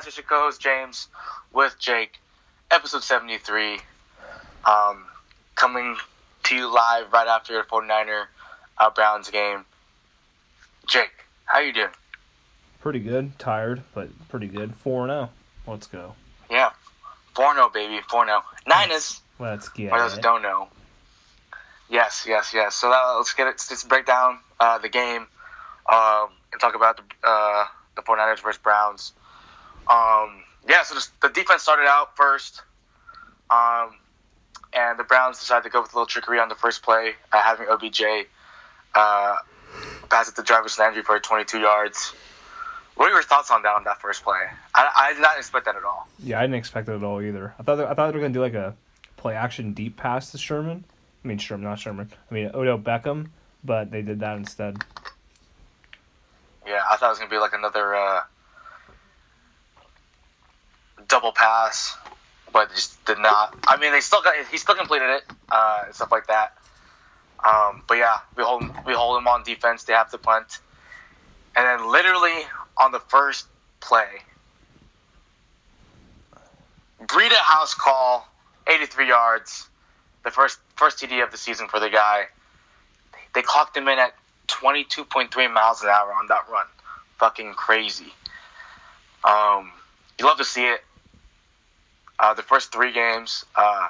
Podcast. It's your co-host James with Jake, episode 73. Um, coming to you live right after the 49er uh, Browns game. Jake, how you doing? Pretty good. Tired, but pretty good. 4 0. Let's go. Yeah, 4-0 baby, 4-0. Niners, Let's get for those it. don't know. Yes, yes, yes. So uh, let's get it. Let's break down uh, the game um, and talk about the uh, the 49ers versus Browns. Um, yeah, so the defense started out first, um, and the Browns decided to go with a little trickery on the first play, uh, having OBJ uh, pass it to Jarvis Landry for 22 yards. What are your thoughts on that on that first play? I, I did not expect that at all. Yeah, I didn't expect it at all either. I thought they, I thought they were gonna do like a play action deep pass to Sherman. I mean Sherman, not Sherman. I mean Odell Beckham, but they did that instead. Yeah, I thought it was gonna be like another uh, double pass, but just did not. I mean, they still got he still completed it uh, and stuff like that. Um, but yeah, we hold we hold them on defense. They have to punt, and then literally on the first play, Breida House call, 83 yards, the first first TD of the season for the guy. They clocked him in at 22.3 miles an hour on that run. Fucking crazy. Um, you love to see it. Uh, the first three games, uh,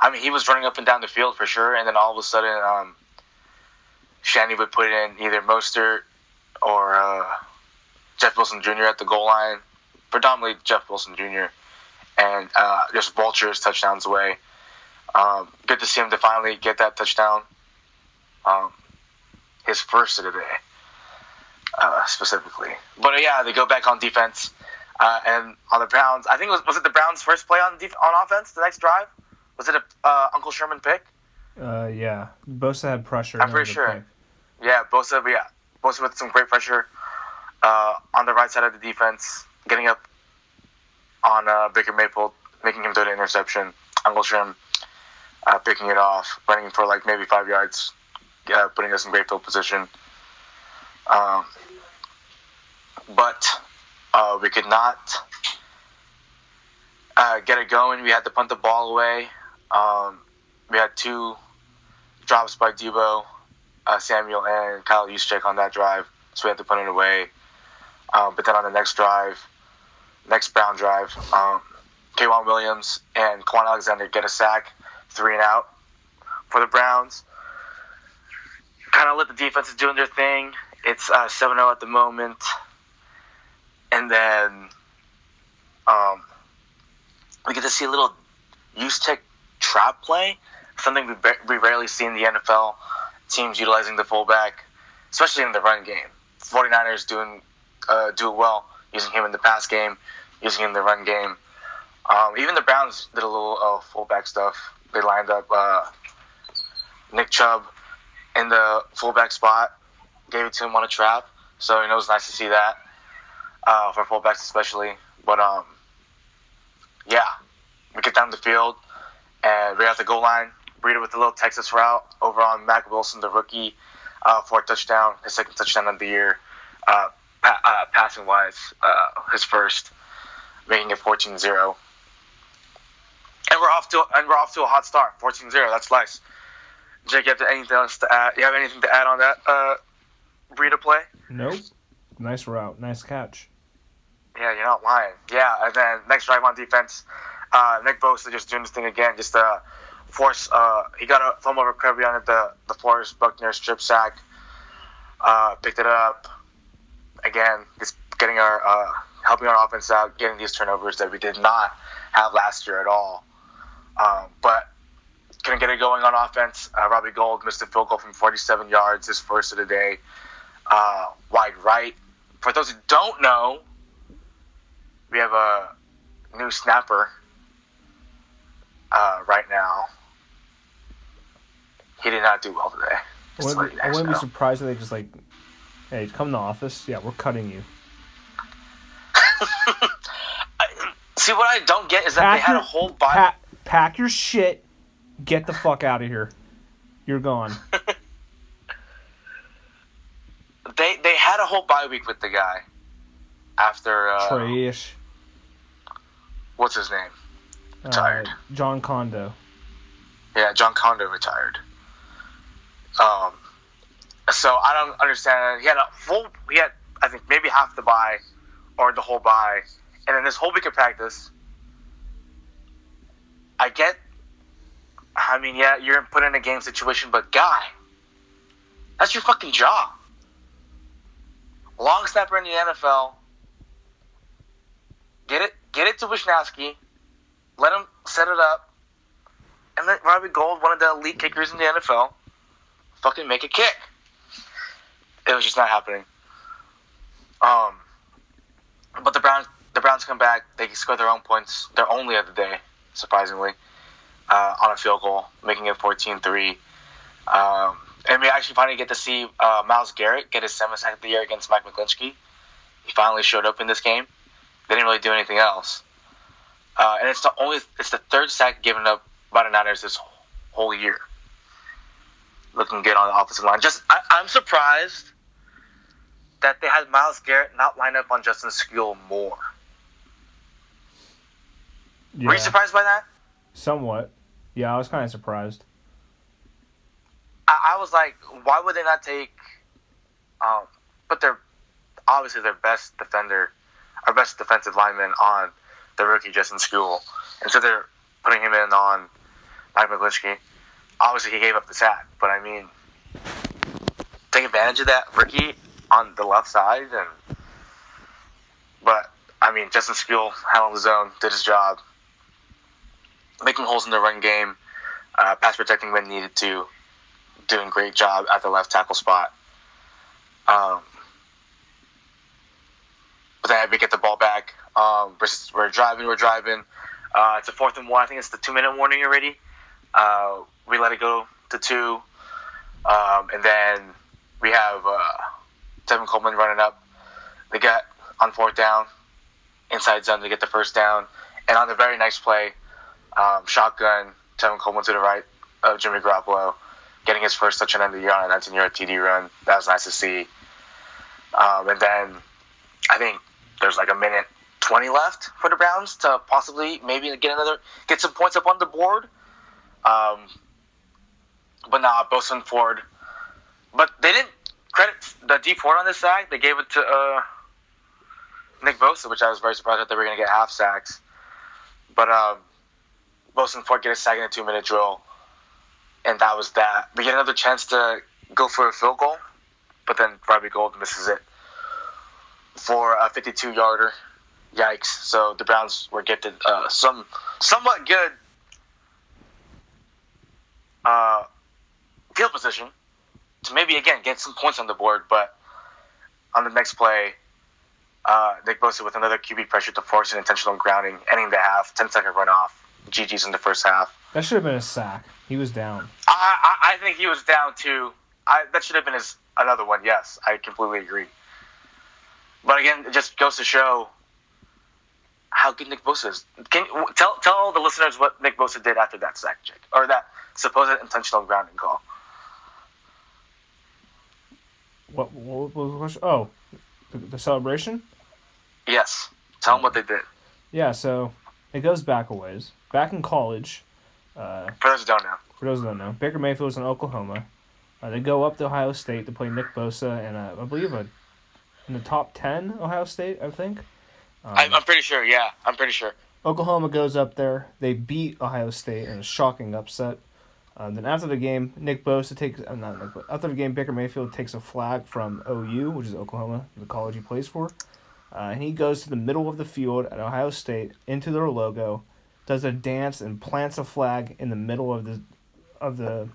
I mean, he was running up and down the field for sure, and then all of a sudden, um, Shanny would put in either Mostert or uh, Jeff Wilson Jr. at the goal line, predominantly Jeff Wilson Jr., and uh, just vultures touchdowns away. Um, good to see him to finally get that touchdown. Um, his first of the day, uh, specifically. But uh, yeah, they go back on defense, uh, and on the Browns. I think it was was it the Browns' first play on def- on offense, the next drive. Was it a uh, Uncle Sherman pick? Uh, yeah, Bosa had pressure. I'm pretty sure. pick. Yeah, Bosa. Yeah, Bosa with some great pressure uh, on the right side of the defense, getting up on uh, Baker Mayfield, making him throw the interception. Uncle Sherman uh, picking it off, running for like maybe five yards, uh, putting us in great field position. Um, but uh, we could not uh, get it going. We had to punt the ball away. Um, we had two drops by Deebo, uh, Samuel, and Kyle Juszczyk on that drive, so we had to punt it away. Um, but then on the next drive, next Brown drive, um, K'Waun Williams and Kwon Alexander get a sack, three and out for the Browns. Kind of let the defenses doing their thing. It's uh, 7-0 at the moment. And then um, we get to see a little Juszczyk trap play, something we, ba- we rarely see in the NFL. Teams utilizing the fullback, especially in the run game. 49ers doing uh, do it well, using him in the pass game, using him in the run game. Um, even the Browns did a little uh, fullback stuff. They lined up uh, Nick Chubb in the fullback spot, gave it to him on a trap. So you know it was nice to see that uh, for fullbacks especially. But um, yeah, we get down the field and right at the goal line, Breida with a little Texas route over on Mack Wilson, the rookie, uh, for a touchdown, his second touchdown of the year, uh, pa- uh, passing wise, uh, his first, making it 14-0. And we're off to and we're off to a hot start, 14-0. That's nice. Jake, you have anything else to add? You have anything to add on that uh, Breida play? Nope. Nice route. Nice catch. Yeah, you're not lying. Yeah, and then next drive on defense, uh, Nick Bosa just doing his thing again, just uh, force. Uh, he got a fumble recovery on the DeForest Buckner strip sack. Uh, picked it up again, just getting our uh, helping our offense out, getting these turnovers that we did not have last year at all. Um, but couldn't get it going on offense. Uh, Robbie Gould missed a field goal from 47 yards, his first of the day, uh, wide right. For those who don't know, we have a new snapper uh, right now. He did not do well today. I wouldn't, be, I wouldn't be surprised if they just like, hey, come to the office. Yeah, we're cutting you. See, what I don't get is that Pack they had your- a whole bye. Pack, pack your shit. Get the fuck out of here. You're gone. They they had a whole bye week with the guy. After uh, Trash. What's his name? Retired. Uh, John Condo. Yeah, John Condo retired. Um, so I don't understand. He had a full. He had I think maybe half the buy, or the whole buy, and then this whole week of practice. I get. I mean, yeah, you're put in a game situation, but guy, that's your fucking job. Long snapper in the NFL. Get it, get it to Wishnowsky. Let him set it up and let Robbie Gould, one of the elite kickers in the NFL, fucking make a kick. It was just not happening. Um, but the Browns, the Browns come back. They score their own points, their only of the day, surprisingly, uh, on a field goal, making it 14-3. Um, and we actually finally get to see uh, Myles Garrett get his seventh sack of the year against Mike McGlinchey. He finally showed up in this game. They didn't really do anything else. Uh, and it's the only, it's the third sack given up by the Niners this whole year. Looking good on the offensive line. Just, I, I'm surprised that they had Myles Garrett not line up on Justin Skule more. Yeah, Were you surprised by that? somewhat. Yeah, I was kind of surprised. I, I was like, why would they not take? Um, but they're obviously their best defender, our best defensive lineman on the rookie Justin Skule, and so they're putting him in on Mike McGlinchey. Obviously, he gave up the sack, but I mean, take advantage of that rookie on the left side, and but I mean, Justin Skule handled his own, did his job, making holes in the run game, uh, pass protecting when needed to doing great job at the left tackle spot. Um, but then we get the ball back. Um, versus we're driving, we're driving. Uh, it's a fourth and one. I think it's the two minute warning already. Uh, we let it go to two, um, and then we have uh, Tevin Coleman running up. They get on fourth down, inside zone to get the first down, and on the very nice play, um, shotgun Tevin Coleman to the right of Jimmy Garoppolo getting his first touchdown of the year on a 19 yard TD run. That was nice to see. Um, and then I think there's like a minute 20 left for the Browns to possibly maybe get another get some points up on the board. Um, but nah, Bosun Ford. But they didn't credit the Dee Ford on this side. They gave it to uh, Nick Bosa, which I was very surprised that they were going to get half sacks. But um, Bosun Ford get a sack in a two minute drill and that was that. We get another chance to go for a field goal, but then Robbie Gould misses it for a 52 yarder. Yikes! So the Browns were gifted uh, some somewhat good uh, field position to maybe again get some points on the board, but on the next play, uh, Nick Bosa with another QB pressure to force an intentional grounding, ending the half, 10 second runoff. GG's in the first half. That should have been a sack. He was down. I, I, I think he was down too. I, that should have been his another one. Yes, I completely agree. But again, it just goes to show how good Nick Bosa is. Can w- tell tell all the listeners what Nick Bosa did after that sack check or that supposed intentional grounding call. What, what was the question? Oh, the, the celebration? Yes, tell them what they did. Yeah, so it goes back a ways. Back in college, uh, For those who don't know, for those who don't know, Baker Mayfield was in Oklahoma. Uh, they go up to Ohio State to play Nick Bosa and uh, I believe a in the top ten Ohio State, I think. Um, I, I'm pretty sure. Yeah, I'm pretty sure. Oklahoma goes up there. They beat Ohio State in a shocking upset. Uh, then after the game, Nick Bosa takes uh, not Nick, but after the game, Baker Mayfield takes a flag from OU, which is Oklahoma, the college he plays for, uh, and he goes to the middle of the field at Ohio State into their logo, does a dance and plants a flag in the middle of the of the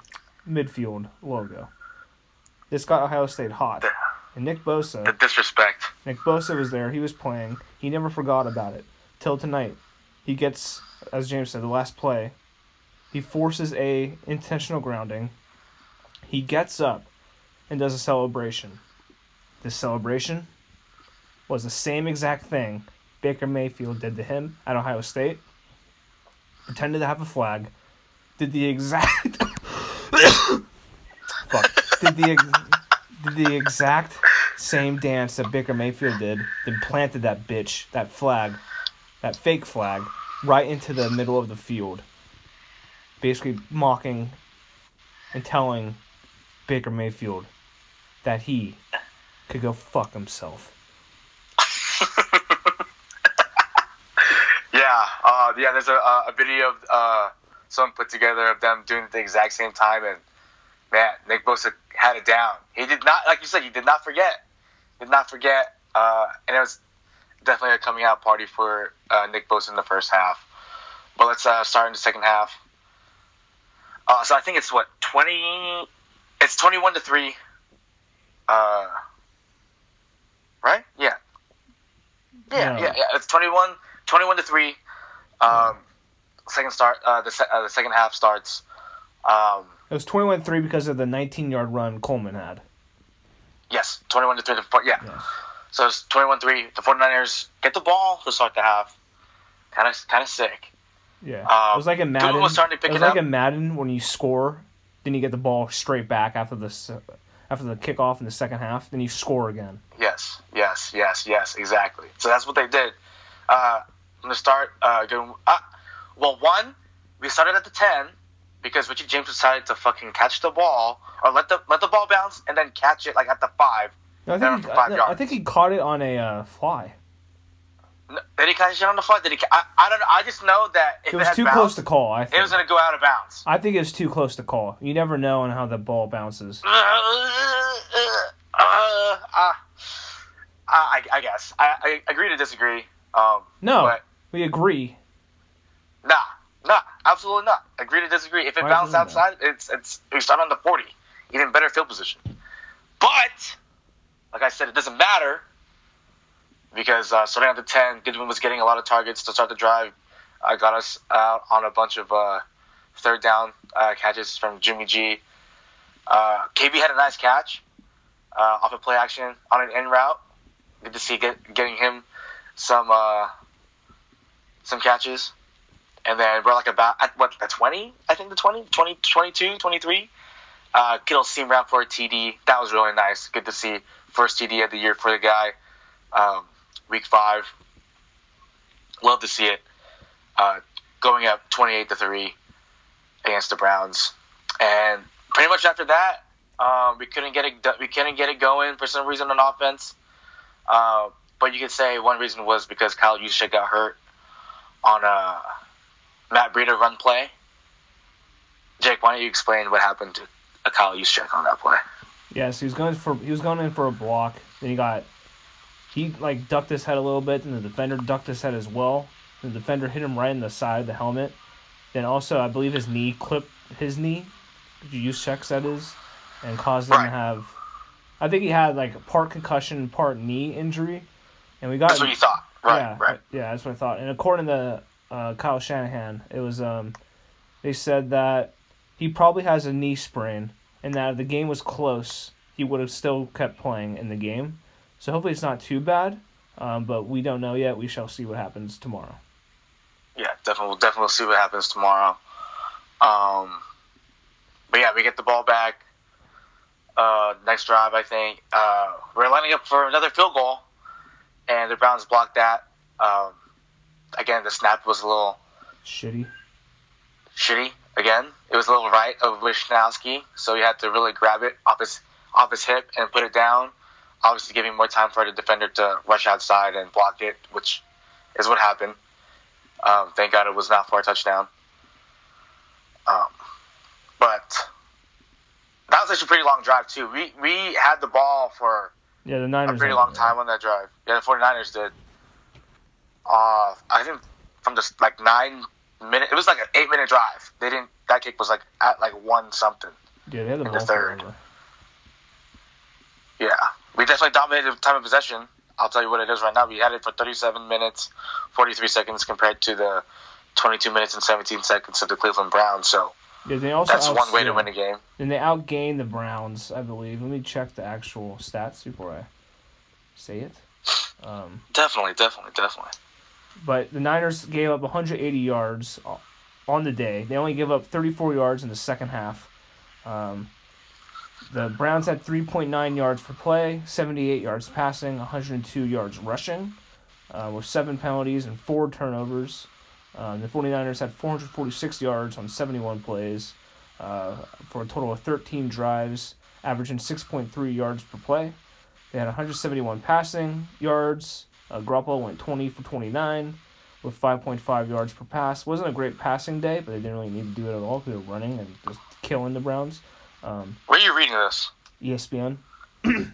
midfield logo. This got Ohio State hot, and Nick Bosa. The disrespect. Nick Bosa was there. He was playing. He never forgot about it till tonight. He gets, as James said, the last play. He forces a intentional grounding. He gets up and does a celebration. This celebration was the same exact thing Baker Mayfield did to him at Ohio State. Pretended to have a flag. Did the exact fuck. Did the ex- did the exact same dance that Baker Mayfield did. Then planted that bitch, that flag, that fake flag, right into the middle of the field. Basically mocking and telling Baker Mayfield that he could go fuck himself. Yeah, uh, yeah. There's a, a video of uh, someone put together of them doing it the exact same time, and man, Nick Bosa had it down. He did not, like you said, he did not forget. Did not forget, uh, and it was definitely a coming out party for uh, Nick Bosa in the first half. But let's uh, start in the second half. Uh, so I think it's what twenty. It's twenty-one to three. Uh, right? Yeah. Yeah, No. yeah, yeah. It's 21, 21 to three. Um, second start. Uh, the se- uh, the second half starts. Um, It was 21 3 because of the 19 yard run Coleman had. Yes, twenty-one to three. The four, yeah. Yes. So it's 21-3. The 49ers get the ball to start to half. Kind of, kind of sick. Yeah. Um, it was like Google Madden. was starting to pick it was it like up. in Madden when you score, then you get the ball straight back after the after the kickoff in the second half, then you score again. Yes, yes, yes, yes, exactly. So that's what they did. Uh, I'm gonna start. Uh, going, uh, well, one, we started at the ten because Richie James decided to fucking catch the ball or let the let the ball bounce and then catch it like at the five. No, I think he, five no, I yards. think he caught it on a uh, fly. N- Did he catch it on the fly? Did he? I, I don't know. I just know that if It was had too bounced, close to call. I It was gonna go out of bounds. I think it was too close to call. You never know on how the ball bounces. Uh, uh, I, I guess I, I agree to disagree. Um, No, we agree. nah, nah, absolutely not. Agree to disagree. If it Why bounced not? outside, it's it's we start on the forty, even better field position. But like I said, it doesn't matter because uh, starting at the ten, Goodwin was getting a lot of targets to start the drive. I got us out on a bunch of uh, third down uh, catches from Jimmy G. Uh, KB had a nice catch uh, off a play action on an in route. Good to see get, getting him some uh, some catches. And then we're like about at what the 20, I think the 20, 20 22, 23. Uh, Kittle seam route for a TD. That was really nice. Good to see first TD of the year for the guy. Um, week five. Love to see it. Uh, going up 28 to 3 against the Browns. And pretty much after that, um, we couldn't get it. We couldn't get it going for some reason on offense. Uh, but you could say one reason was because Kyle Juszczyk got hurt on a Matt Breida run play. Jake, why don't you explain what happened to a Kyle Juszczyk on that play? Yes, he was going for he was going in for a block. Then he got he like ducked his head a little bit, and the defender ducked his head as well. The defender hit him right in the side of the helmet. Then also, I believe his knee clipped his knee. Use checks that is, and caused him Right. to have. I think he had like part concussion, part knee injury, and we got That's what you thought, right? yeah, right. Yeah, that's what I thought. And according to uh, Kyle Shanahan, it was um, they said that he probably has a knee sprain, and that if the game was close, he would have still kept playing in the game. So hopefully it's not too bad. Um, but we don't know yet. We shall see what happens tomorrow. Yeah, definitely. We'll definitely see what happens tomorrow. Um, but yeah, we get the ball back. Uh, next drive, I think uh, we're lining up for another field goal, and the Browns blocked that. Um, again, the snap was a little Shitty. shitty. Again, it was a little right of Wishnowsky, so he had to really grab it off his off his hip and put it down. Obviously, giving more time for the defender to rush outside and block it, which is what happened. Um, thank God it was not for a touchdown. Um, but that was actually a pretty long drive too. We we had the ball for Yeah, the Niners a pretty long time on that drive. Yeah, the 49ers did. Uh, I think from just like nine minute, it was like an eight minute drive. They didn't. That kick was like at like one something. Yeah, they had the in the third. Yeah, we definitely dominated time of possession. I'll tell you what it is right now. We had it for 37 minutes, 43 seconds compared to the 22 minutes and 17 seconds of the Cleveland Browns. So Yeah, they also That's outs- one way to win a game. And they outgained the Browns, I believe. Let me check the actual stats before I say it. Um, Definitely, definitely, definitely. But the Niners gave up 180 yards on the day. They only gave up 34 yards in the second half. Um, the Browns had 3.9 yards per play, 78 yards passing, 102 yards rushing, uh, with seven penalties and four turnovers. Um, the 49ers had 446 yards on 71 plays uh, for a total of 13 drives, averaging 6.3 yards per play. They had 171 passing yards. Uh, Garoppolo went 20 for 29 with 5.5 yards per pass. Wasn't a great passing day, but they didn't really need to do it at all because they were running and just killing the Browns. Um, Where are you reading this? ESPN. You,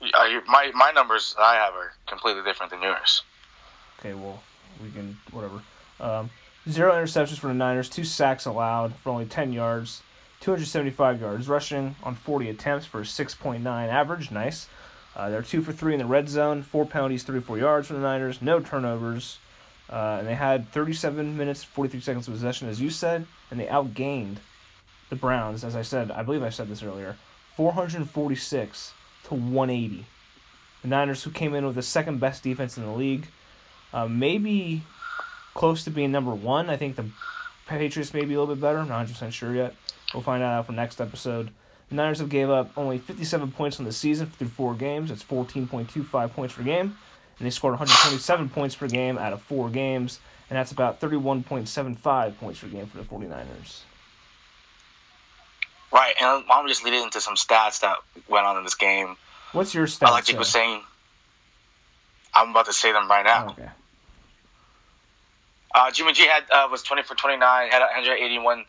my my numbers that I have are completely different than yours. Okay, well, we can whatever. Um, zero interceptions for the Niners, two sacks allowed for only 10 yards, 275 yards rushing on 40 attempts for a 6.9 average. Nice. Uh, they're two for three in the red zone, four penalties, 34 yards for the Niners, no turnovers. Uh, and they had 37 minutes, 43 seconds of possession, as you said, and they outgained the Browns, as I said, I believe I said this earlier, 446 to 180. The Niners, who came in with the second best defense in the league, uh, maybe close to being number one. I think the Patriots may be a little bit better. I'm not 100% sure yet. We'll find out for next episode. The Niners have gave up only 57 points on the season through four games. That's 14.25 points per game. And they scored 127 points per game out of four games. And that's about 31.75 points per game for the 49ers. Right, and I'm just lead into some stats that went on in this game. What's your stats? Uh, like Jake was saying, I'm about to say them right now. Okay. Uh, Jimmy G had uh, was 20 for 29, had 181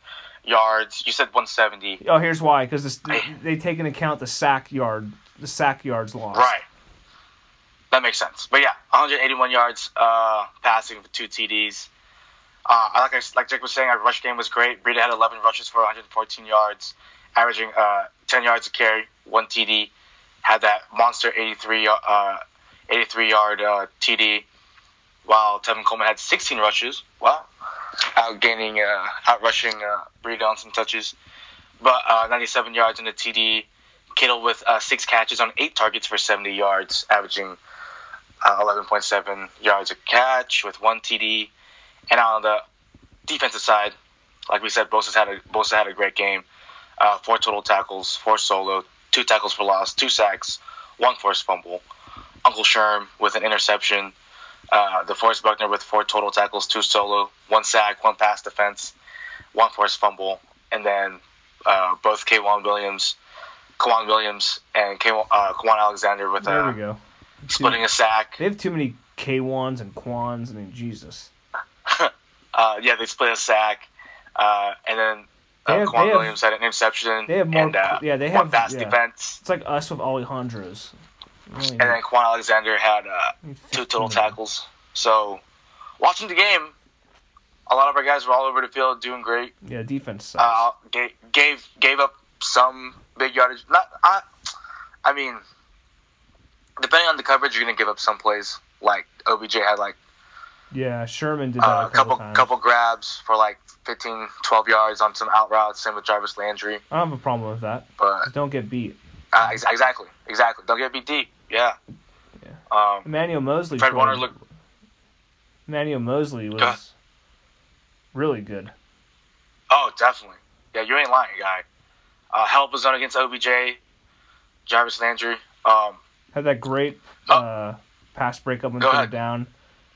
yards. You said 170. Oh, here's why. Because they take into account the sack yard, the sack yards lost. Right. That makes sense. But yeah, 181 yards uh, passing for two TDs. Uh, like I, like Jake was saying, our rush game was great. Breida had 11 rushes for 114 yards, averaging uh, 10 yards a carry, one TD. Had that monster 83 uh, 83 yard uh, TD, while Tevin Coleman had 16 rushes. Wow, outgaining, uh, out rushing uh, Breida on some touches, but uh, 97 yards in the TD. Kittle with uh, six catches on eight targets for 70 yards, averaging uh, 11.7 yards a catch with one TD. And on the defensive side, like we said, Bosa's had a Bosa had a great game. Uh, four total tackles, four solo, two tackles for loss, two sacks, one forced fumble. Uncle Sherm with an interception. Uh, DeForest Buckner with four total tackles, two solo, one sack, one pass defense, one forced fumble, and then uh, both K'Waun Williams, K'Waun Williams, and K- uh, Kwon Alexander with There uh, we go. splitting a sack. They have too many K1s and Quans. I mean, Jesus. Uh, yeah, they split a sack, uh, and then They uh, have- Kwan they have- Williams had an interception. they have more- and, uh, yeah, they one have- pass yeah. defense, It's like us with Alejandro's. Really, and then Kwon Alexander had uh, two total tackles. So, watching the game, a lot of our guys were all over the field doing great. Yeah, defense. Uh, gave gave gave up some big yardage. Not I, I mean, depending on the coverage, you're gonna give up some plays. Like OBJ had like yeah, Sherman did uh, a couple times. couple grabs for like 15, 12 yards on some out routes. Same with Jarvis Landry, I don't have a problem with that. but Just don't get beat. uh, ex- exactly, exactly. Don't get beat deep. Yeah. Yeah. Um, Emmanuel Moseley. Fred Warner looked. Emmanuel Moseley Go was really good. Oh, definitely. Yeah, you ain't lying, guy. Uh, help was on against OBJ, Jarvis Landry. Um, Had that great Oh. uh, pass breakup and Go third down.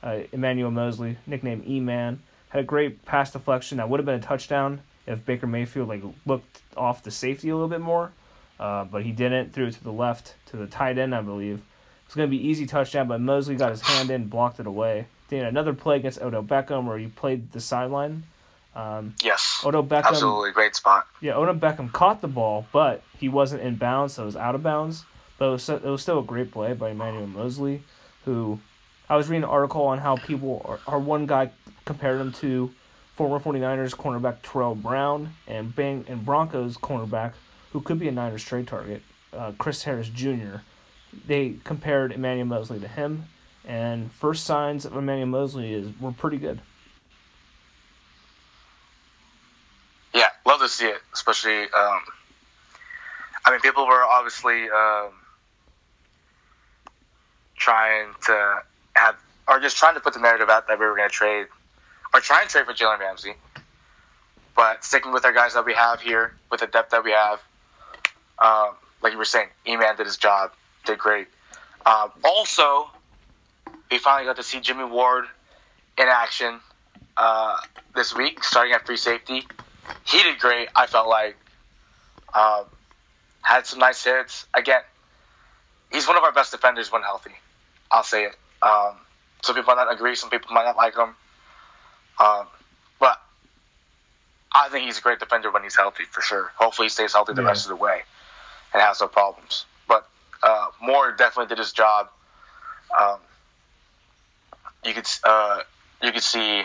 Uh, Emmanuel Moseley, nicknamed E-Man, had a great pass deflection that would have been a touchdown if Baker Mayfield like looked off the safety a little bit more, uh, but he didn't. Threw it to the left to the tight end, I believe. It's going to be easy touchdown, but Moseley got his hand in, blocked it away. Then another play against Odell Beckham where he played the sideline. Um, yes, Odell Beckham, absolutely great spot. yeah, Odell Beckham caught the ball, but he wasn't in bounds, so it was out of bounds. But it was, it was still a great play by Emmanuel Moseley, who I was reading an article on how people are, are one guy compared him to former 49ers cornerback Tarell Brown and Bang and Broncos cornerback who could be a Niners trade target, uh, Chris Harris Jr. They compared Emmanuel Moseley to him, and first signs of Emmanuel Moseley is were pretty good. Yeah, love to see it, especially. Um, I mean, people were obviously um, trying to have, or just trying to put the narrative out that we were going to trade, or try and trade for Jalen Ramsey. But sticking with our guys that we have here, with the depth that we have, um, like you were saying, E-Man did his job, did great. Um, also, we finally got to see Jimmy Ward in action uh, this week, starting at free safety. He did great. I felt like um, had some nice hits. Again, he's one of our best defenders when healthy. I'll say it. Um, some people might not agree. Some people might not like him. Um, but I think he's a great defender when he's healthy for sure. Hopefully, he stays healthy the Yeah. rest of the way and has no problems. But uh, Moore definitely did his job. Um, you could uh, you could see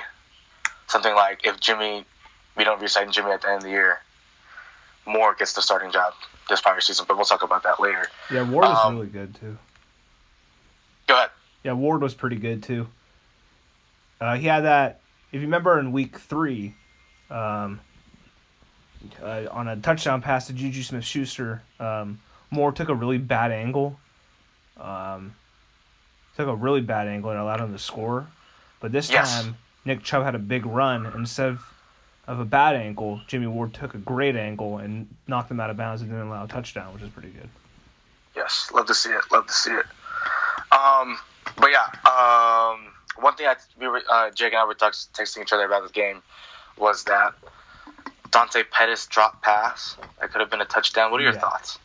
something like if Jimmy, we don't resign Jimmy at the end of the year, Moore gets the starting job this prior season. But we'll talk about that later. Yeah, Ward was Um, really good too. Go ahead. Yeah, Ward was pretty good too. Uh, he had that. If you remember in week three, um, uh, on a touchdown pass to Juju Smith Schuster, um, Moore took a really bad angle. Um, took a really bad angle and allowed him to score. But this Yes. time, Nick Chubb had a big run. Instead of, of a bad angle, Jimmy Ward took a great angle and knocked him out of bounds and didn't allow a touchdown, which is pretty good. Yes, love to see it. Love to see it. Um, but yeah, um, one thing I we were uh, Jake and I were text, texting each other about this game was that Dante Pettis drop pass that could have been a touchdown. What are your Yeah. thoughts?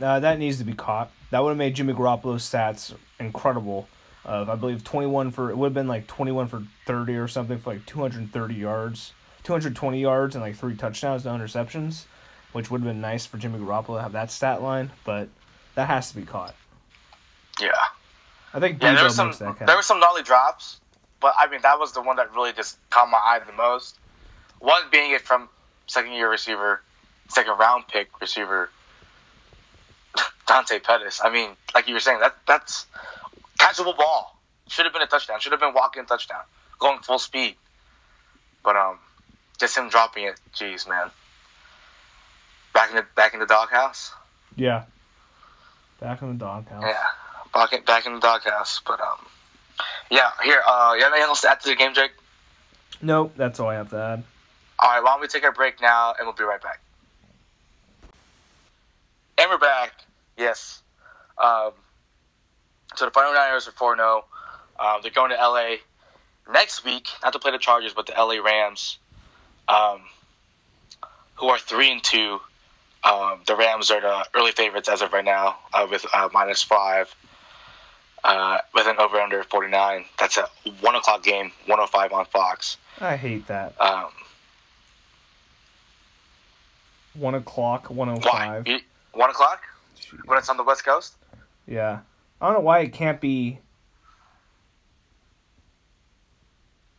Uh, that needs to be caught. That would have made Jimmy Garoppolo's stats incredible. Of I believe twenty one for it would have been like twenty one for thirty or something for like two hundred and thirty yards, two hundred twenty yards and like three touchdowns, no interceptions, which would have been nice for Jimmy Garoppolo to have that stat line. But that has to be caught. Yeah, I think yeah. There was some there were some gnarly drops, but I mean that was the one that really just caught my eye the most. One being it from second year receiver, second round pick receiver Dante Pettis. I mean, like you were saying, that that's catchable ball. Should have been a touchdown. Should have been walking touchdown, going full speed. But um, just him dropping it. Jeez, man. Back in the back in the doghouse. yeah. Back in the doghouse. Yeah, back in, back in the doghouse. But um, yeah. Here, uh, you have anything else to add to the game, Jake? Nope, that's all I have to add. All right, why don't we take our break now, and we'll be right back. And we're back. Yes. Um, so the 49ers are 4 0. Um, they're going to LA next week, not to play the Chargers, but the LA Rams, um, who are 3 and 2. Um, the Rams are the early favorites as of right now, uh, with uh, minus 5. Uh, with an over under 49. That's a 1 o'clock game, 105 on Fox. I hate that. Um, One o'clock, one oh why? five. 1 o'clock? When it's on the West Coast? Yeah. I don't know why it can't be.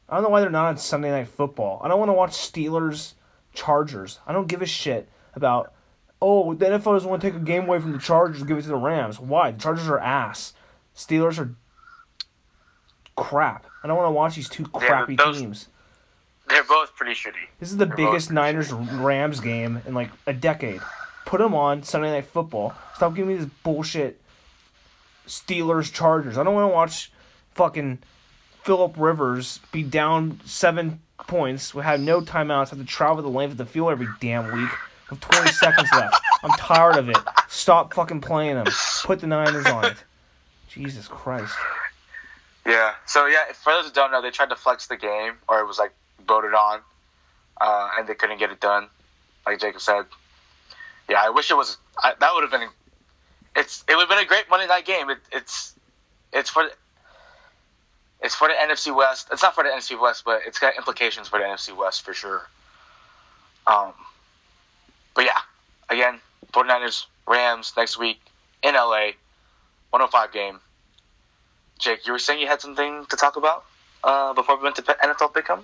I don't know why they're not on Sunday Night Football. I don't want to watch Steelers Chargers. I don't give a shit about. Oh, the NFL doesn't want to take a game away from the Chargers and give it to the Rams. Why? The Chargers are ass. Steelers are crap. I don't want to watch these two crappy those- teams. They're both pretty shitty. This is the They're biggest Niners Rams game in like a decade. Put them on Sunday Night Football. Stop giving me this bullshit Steelers Chargers. I don't want to watch fucking Philip Rivers be down seven points, we have no timeouts, have to travel the length of the field every damn week with 20 seconds left. I'm tired of it. Stop fucking playing them. Put the Niners on it. Jesus Christ. Yeah. So yeah, for those who don't know, they tried to flex the game, or it was like voted on, uh, and they couldn't get it done. Like Jacob said. Yeah, I wish it was. I, that would have been. It's it would have been a great Monday night game. It, it's it's for. It's for the NFC West. It's not for the NFC West, but it's got implications for the NFC West for sure. Um, but yeah, again, 49ers, Rams next week in LA, 105 game. Jake, you were saying you had something to talk about uh, before we went to NFL Pick'em?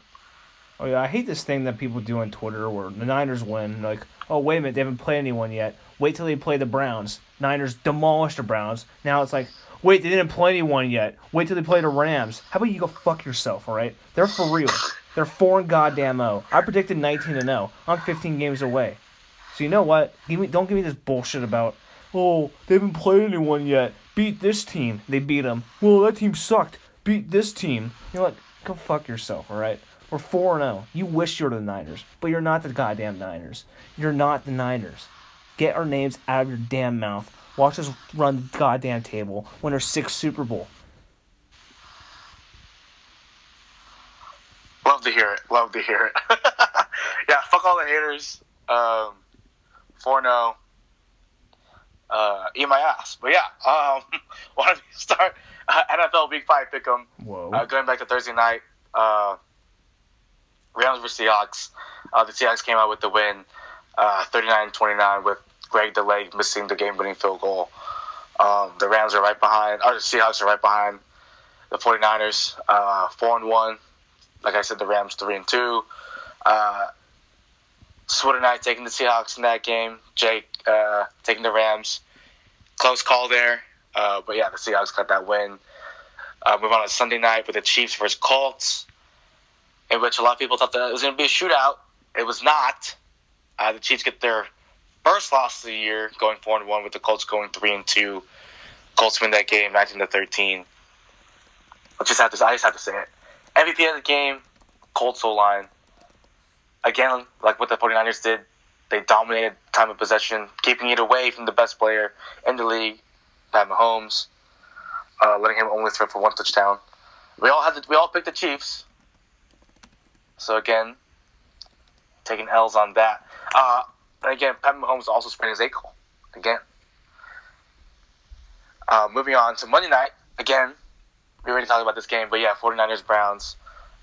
Oh yeah, I hate this thing that people do on Twitter where the Niners win. Like, oh wait a minute, they haven't played anyone yet. Wait till they play the Browns. Niners demolished the Browns. Now it's like, wait, they didn't play anyone yet. Wait till they play the Rams. How about you go fuck yourself, all right? They're for real. They're four and goddamn zero. I predicted nineteen and zero. I'm fifteen games away. So you know what? Give me don't give me this bullshit about oh they haven't played anyone yet. Beat this team. They beat them. Well that team sucked. Beat this team. You know what? Go fuck yourself. All right. We're four and zero. You wish you were the Niners, but you're not the goddamn Niners. You're not the Niners. Get our names out of your damn mouth. Watch us run the goddamn table. Win our sixth Super Bowl. Love to hear it. Love to hear it. yeah, fuck all the haters. Um, 4 0. Uh, eat my ass. But yeah, um, why don't we start uh, NFL Week 5 pick 'em. Whoa. Uh, going back to Thursday night, uh, Rams versus Seahawks. Uh, the Seahawks came out with the win, uh, 39-29, with Greg the Leg missing the game-winning field goal. Um, the Rams are right behind, or the Seahawks are right behind the 49ers, uh, 4 and 1. Like I said, the Rams 3 and 2. Uh, Switter and I taking the Seahawks in that game. Jake uh, taking the Rams. Close call there. Uh, but yeah, the Seahawks got that win. Uh, move on to Sunday night with the Chiefs versus Colts, in which a lot of people thought that it was going to be a shootout. It was not. Uh, the Chiefs get their first loss of the year, going four and one, with the Colts going three and two. Colts win that game, nineteen to thirteen. I just have to, I just have to say it. MVP of the game, Colts O line. Again, like what the 49ers did, they dominated time of possession, keeping it away from the best player in the league, Pat Mahomes uh, letting him only throw for one touchdown. We all had to, we all picked the Chiefs. So again, taking L's on that. Uh, again, Pat Mahomes also sprained his ankle again. Uh, moving on to Monday night again. We already talked about this game, but yeah, 49ers Browns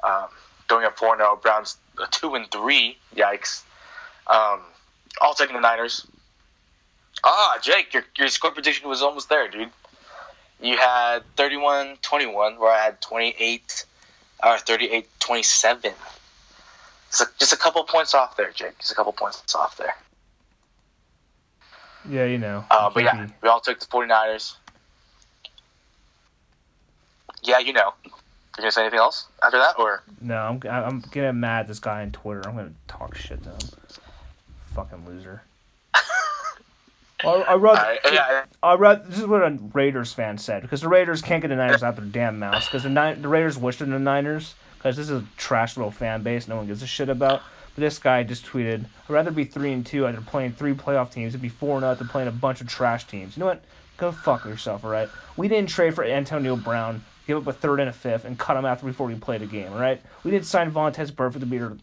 um, going up 4 0. Browns 2 and 3. Yikes. Um, all taking the Niners. Ah, Jake, your, your score prediction was almost there, dude you had 31 21, where I had 28 or 38 27. So just a couple points off there, Jake. Just a couple points off there. Yeah, you know. Uh, but yeah, be- we all took the 49ers. Yeah, you know. You gonna say anything else after that, or No, I'm I'm getting mad at this guy on Twitter. I'm gonna talk shit to him. Fucking loser. I, I yeah, I. This is what a Raiders fan said because the Raiders can't get the Niners out their damn mouths because the Ni- the Raiders wish they're the Niners because this is a trash little fan base no one gives a shit about. But this guy just tweeted, "I'd rather be three and two after playing three playoff teams than be four and oh out than playing a bunch of trash teams." You know what? Go fuck yourself, all right? We didn't trade for Antonio Brown, give up a third and a fifth, and cut him after before we played a game, all right? We didn't sign Vontaze Burfict to be our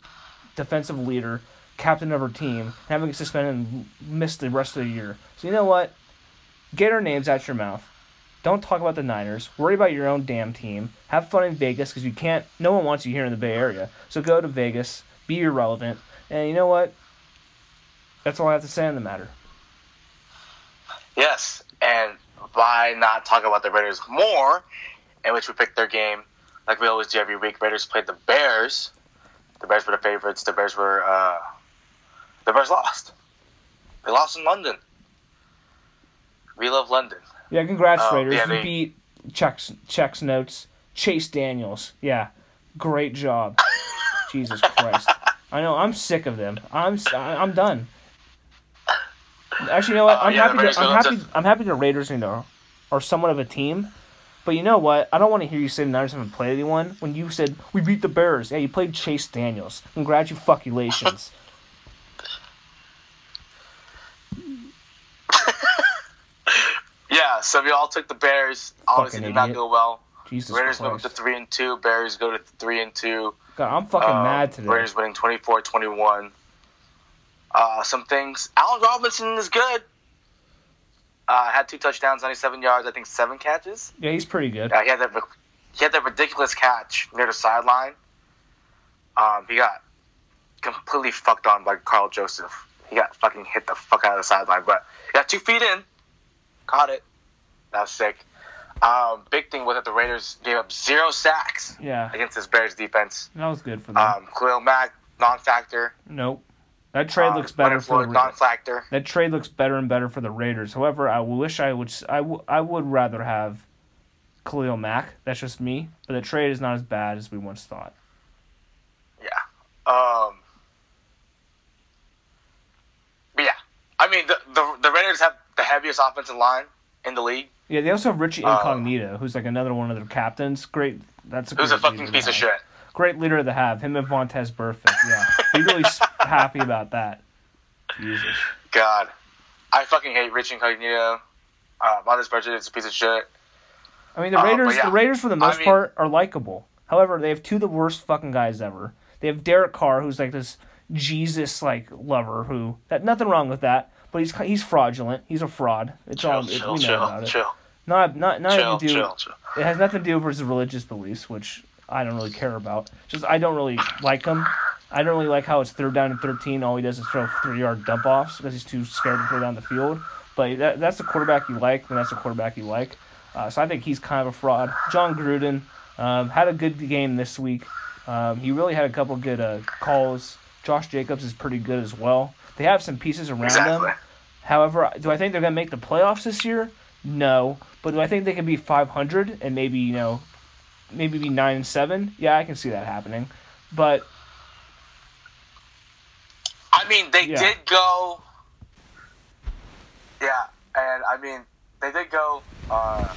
defensive leader, captain of our team, having suspended and miss the rest of the year. So you know what? Get our names out your mouth. Don't talk about the Niners. Worry about your own damn team. Have fun in Vegas because you can't. No one wants you here in the Bay Area. So go to Vegas. Be irrelevant. And you know what? That's all I have to say on the matter. yes, and why not talk about the Raiders more? In which we picked their game, like we always do every week. Raiders played the Bears. The Bears were the favorites. The Bears were uh, the Bears lost. They lost in London. We love London. Yeah, congrats, Oh, Raiders. yeah, you they- beat checks checks notes. Chase Daniels. Yeah, great job. Jesus Christ. I know. I'm sick of them. I'm I'm done. Actually, you know what? Oh, I'm yeah, happy. To, I'm happy. just- I'm happy the Raiders, you know, are somewhat of a team. But you know what? I don't want to hear you say the Niners haven't played anyone when you said we beat the Bears. Yeah, you played Chase Daniels. Congratulations. Yeah, so we all took the Bears. Obviously, did not go well. Jesus Raiders move up to three and two. Bears go to three and two. God, I'm fucking Uh, mad today. Raiders winning 24-21. Uh, some things. Allen Robinson is good. Uh, had two touchdowns, 97 yards, I think seven catches. Yeah, he's pretty good. Uh, he had that he had that ridiculous catch near the sideline. Um, he got completely fucked on by Karl Joseph. He got fucking hit the fuck out of the sideline, but he got two feet in, caught it. That was sick. Um, big thing was that the Raiders gave up zero sacks. Yeah. Against this Bears defense. That was good for them. Um, Khalil Mack, non-factor. Nope. That trade um, looks better for the non-factor. That trade looks better and better for the Raiders. However, I wish I would. I, w- I would rather have Khalil Mack. That's just me. But the trade is not as bad as we once thought. Yeah. Um. But yeah, I mean the the, the Raiders have heaviest offensive line in the league. Yeah, they also have Richie Uh, Incognito, who's like another one of their captains. Great. That's a Who's a fucking piece of shit. Great leader to have. Him and Vontaze Burfict. Yeah, be really happy about that. Jesus. God, I fucking hate Rich Incognito. Uh, Montez Burgess is a piece of shit. I mean, the Uh, Raiders. yeah. The Raiders, for the most I mean- part, are likable. However, they have two of the worst fucking guys ever. They have Derek Carr, who's like this Jesus like lover who that nothing wrong with that, but he's he's fraudulent. He's a fraud. It's Chill, all it, chill, we know chill, about it. chill, Not not not chill, to do. chill, chill. It has nothing to do with his religious beliefs, which I don't really care about. Just I don't really like him. I don't really like how it's third down and thirteen. All he does is throw three yard dump offs because he's too scared to throw down the field. But that, that's the quarterback you like, then that's the quarterback you like. Uh, so I think he's kind of a fraud. Jon Gruden um, had a good game this week. Um, he really had a couple good uh, calls. Josh Jacobs is pretty good as well. They have some pieces around Exactly. them. However, do I think they're going to make the playoffs this year? No. But do I think they can be 500 and maybe, you know, maybe be 9 and 7? Yeah, I can see that happening. But I mean, they Yeah. did go. Yeah, and I mean, they did go uh,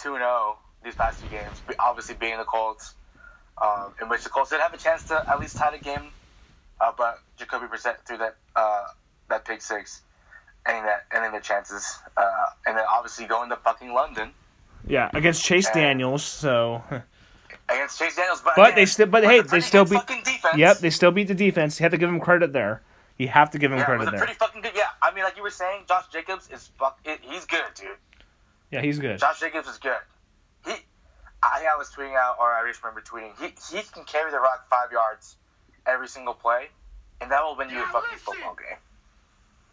two and zero these past two games. Obviously, being the Colts, um, in which the Colts did have a chance to at least tie the game, uh, but Jacoby Brissett threw that uh, that pick six, ending that ending their chances, uh, and then obviously going to fucking London yeah, against Chase Daniels, so against Chase Daniels. But, But again, they still- but hey, they still beat- fucking defense. Yep, they still beat the defense. You have to give them credit there. You have to give him Yeah, credit there. pretty fucking good. Yeah, I mean, like you were saying, Josh Jacobs is fuck. He's good, dude. Yeah, he's good. Josh Jacobs is good. He, I I was tweeting out, or I just remember tweeting. He he can carry the rock five yards every single play, and that will win you a fucking football game.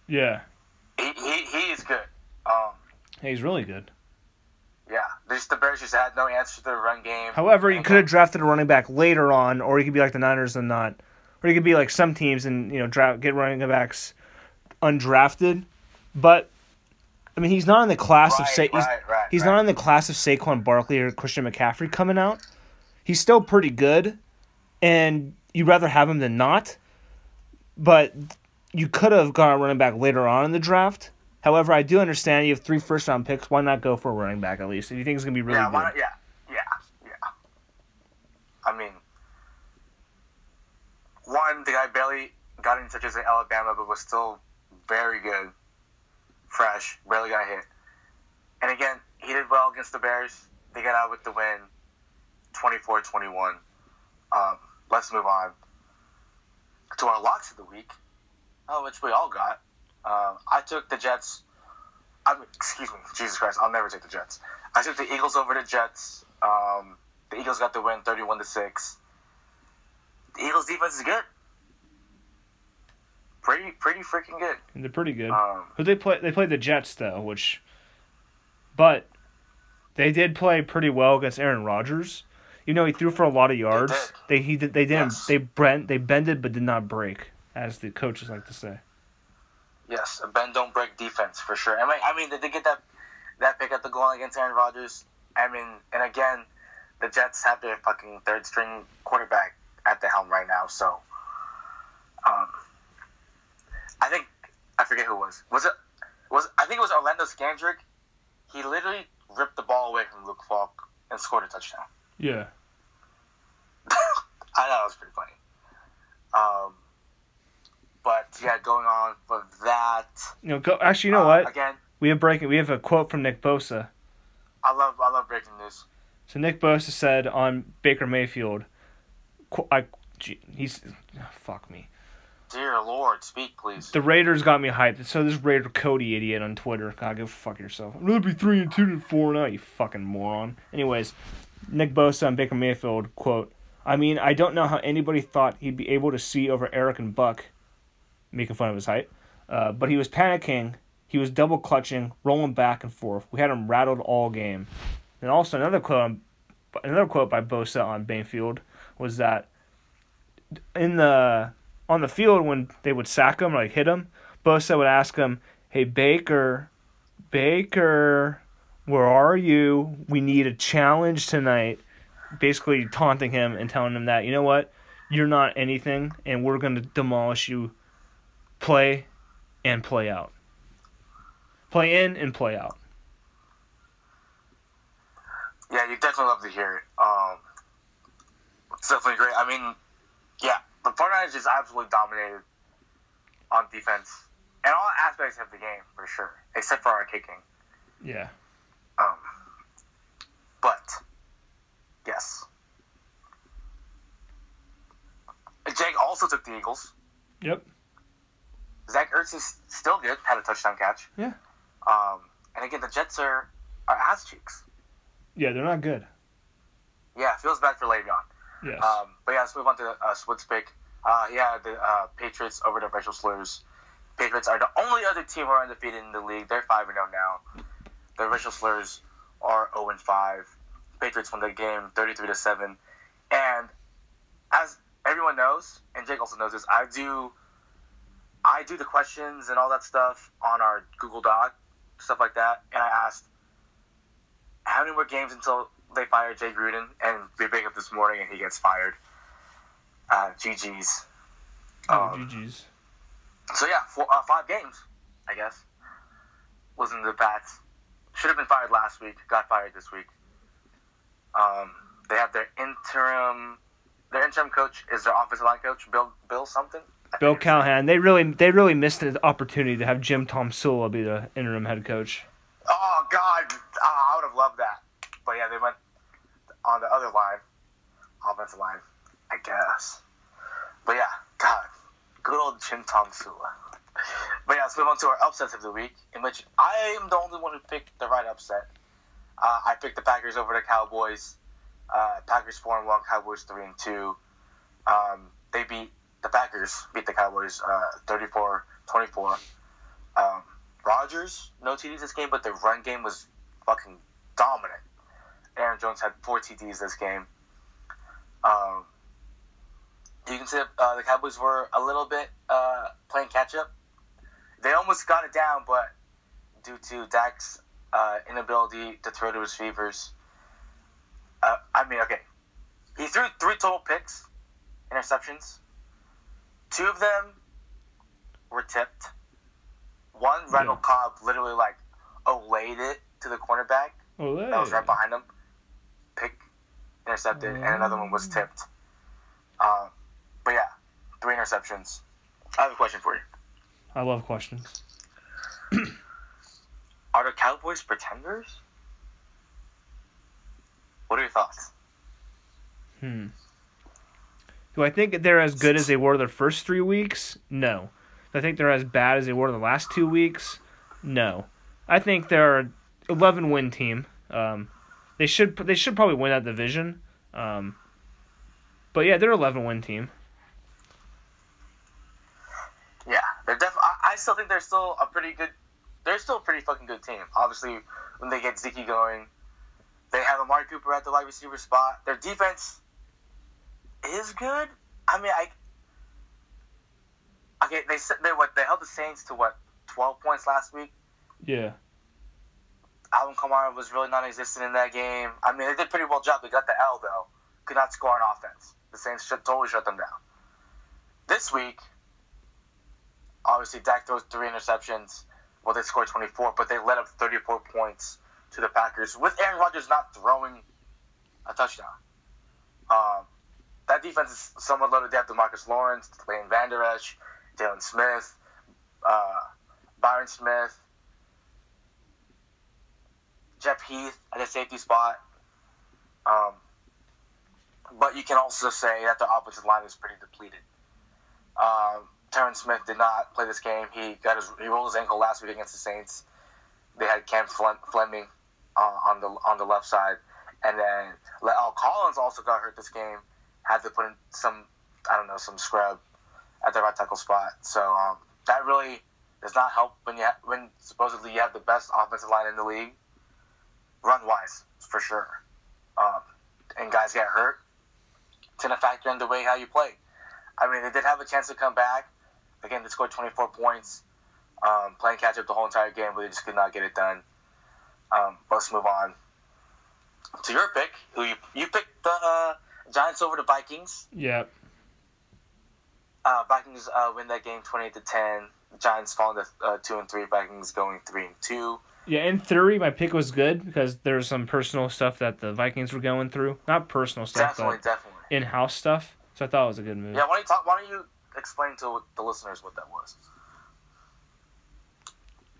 Yeah. He he, he is good. Um, he's really good. yeah. Just the Bears just had no answer to the run game. However, you could have drafted a running back later on, or you could be like the Niners and not, or you could be like some teams and you know draft get running backs undrafted. But I mean, he's not in the class of Right, he's, right, right, he's right. not in the class of Saquon Barkley or Christian McCaffrey coming out. He's still pretty good, and you'd rather have him than not. But you could have gone a running back later on in the draft. However, I do understand you have three first round picks. Why not go for a running back at least if you think it's gonna be really yeah, good? not? Yeah, yeah, yeah. I mean, one, the guy barely got any touches at Alabama, but was still very good, fresh, barely got hit. And again, he did well against the Bears. They got out with the win, 24-21. Um, let's move on to our locks of the week, oh, which we all got. Um, I took the Jets. I mean, excuse me, Jesus Christ, I'll never take the Jets. I took the Eagles over the Jets. Um, the Eagles got the win, thirty-one to six. The Eagles defense is good, pretty, pretty freaking good. They're pretty good. Um, Who they play? They played the Jets though, which, but they did play pretty well against Aaron Rodgers. You know, he threw for a lot of yards. did. They he did, they didn't Yes. they bent they bended but did not break, as the coaches like to say. yes, a bend don't break defense for sure. I mean, I mean, they did get that that pick at the goal against Aaron Rodgers. I mean, and again, the Jets have their fucking third string quarterback at the helm right now. So, um, I think I forget who it was. Was it was I think it was Orlando Scandrick. He literally ripped the ball away from Luke Falk and scored a touchdown. Yeah. I thought it was pretty funny. Um, but yeah, going on for that. You know, go. Actually, you know uh, what? Again, We have breaking. We have a quote from Nick Bosa. I love I love breaking news. So Nick Bosa said on Baker Mayfield, I, he's, oh, fuck me. Dear Lord, speak please. The Raiders got me hyped. So this Raider Cody idiot on Twitter. God, go fuck yourself. I'm gonna be three and two and four and out. You fucking moron. Anyways, Nick Bosa on Baker Mayfield quote. I mean, I don't know how anybody thought he'd be able to see over Arik and Buck, making fun of his height. Uh, but he was panicking. He was double clutching, rolling back and forth. We had him rattled all game. And also another quote, another quote by Bosa on Bainfield was that in the on the field when they would sack him like hit him, Bosa would ask him, "Hey Baker, Baker, where are you? We need a challenge tonight." Basically taunting him and telling him that you know what, you're not anything, and we're gonna demolish you. Play, and play out. Play in and play out. Yeah, you definitely love to hear it. Um, it's definitely great. I mean, yeah, the 49ers just absolutely dominated on defense and all aspects of the game for sure, except for our kicking. Yeah. Um, but yes, Jake also took the Eagles. Yep. Zach Ertz is still good. Had a touchdown catch. Yeah. Um, and again, the Jets are are ass cheeks. Yeah, they're not good. Yeah, feels bad for Le'Veon. Yes. Um, but yeah, let's move on to uh, Switz pick. Uh, yeah, the uh, Patriots over the racial slurs. Patriots are the only other team who are undefeated in the league. They're five and zero now. The racial slurs are zero and five. Patriots won the game thirty three to seven. And as everyone knows, and Jake also knows this, I do, I do the questions and all that stuff on our Google Doc, stuff like that. And I asked, how many more games until they fire Jay Gruden? And we wake up this morning and he gets fired. Uh, GG's. oh, Um, GG's. so yeah, four, uh, five games, I guess. Was in the Pats. Should have been fired last week. Got fired this week. Um, they have their interim. Their interim coach is their offensive line coach, Bill Bill something. I Bill Callahan. They really they really missed the opportunity to have Jim Tomsula be the interim head coach. Oh God, Ah, I would have loved that. But yeah, they went on the other line, offensive line, I guess. But yeah, God, good old Jim Tomsula. But yeah, let's move on to our upsets of the week, in which I am the only one who picked the right upset. Uh, I picked the Packers over the Cowboys. Uh, Packers four and one, Cowboys three and two. Um, they beat the Packers beat the Cowboys uh, 34-24. Um, Rodgers, no TDs this game, but the run game was fucking dominant. Aaron Jones had four TDs this game. Um, you can see uh, the Cowboys were a little bit uh, playing catch up. They almost got it down, but due to Dak's uh, inability to throw to his fevers, uh, I mean, okay, he threw three total picks, interceptions. Two of them were tipped. One, Randall Cobb literally like olayed it to the cornerback Oh, that was right behind him. Pick intercepted, and another one was tipped. Um, but yeah, three interceptions. I have a question for you. I love questions. Are the Cowboys pretenders? What are your thoughts? Hmm. Do I think they're as good as they were the first three weeks? No. Do I think they're as bad as they were the last two weeks? No. I think they're an 11 win team. Um, they should they should probably win that division. Um, but yeah, they're an 11 win team. Yeah, they're def- I, I still think they're still a pretty good. They're still a pretty fucking good team. Obviously, when they get Ziki going, they have Amari Cooper at the wide receiver spot. Their defense is good. I mean, I okay. They said they what they held the Saints to what twelve points last week. Yeah. Alvin Kamara was really non-existent in that game. I mean, they did a pretty well job. They got the L though. Could not score on offense. The Saints shut, totally shut them down. This week, obviously, Dak throws three interceptions. Well, they scored 24, but they led up 34 points to the Packers with Aaron Rodgers not throwing a touchdown. Um, that defense is somewhat loaded. They have DeMarcus Lawrence, Lane Vander Esch, Jaylon Smith, uh, Byron Smith, Jeff Heath at the safety spot. Um, but you can also say that the offensive line is pretty depleted. Um, Terrence Smith did not play this game. He got his he rolled his ankle last week against the Saints. They had Cam Fleming uh, on the on the left side, and then Al Collins also got hurt this game. Had to put in some I don't know some scrub at the right tackle spot. So um, that really does not help when you ha- when supposedly you have the best offensive line in the league, run wise for sure. Um, and guys get hurt. It's gonna factor in the way how you play. I mean, they did have a chance to come back. Again, they scored 24 points, um, playing catch up the whole entire game, but they just could not get it done. Um, let's move on to your pick. Who you you picked the uh, Giants over the Vikings. Yeah. Uh, Vikings uh, win that game 28 to 10. Giants falling to uh, two and three. Vikings going three and two. Yeah, in theory, my pick was good because there was some personal stuff that the Vikings were going through. Not personal stuff, Definitely, but definitely. in-house stuff. So I thought it was a good move. Yeah, why don't you talk? Why don't you explain to the listeners what that was?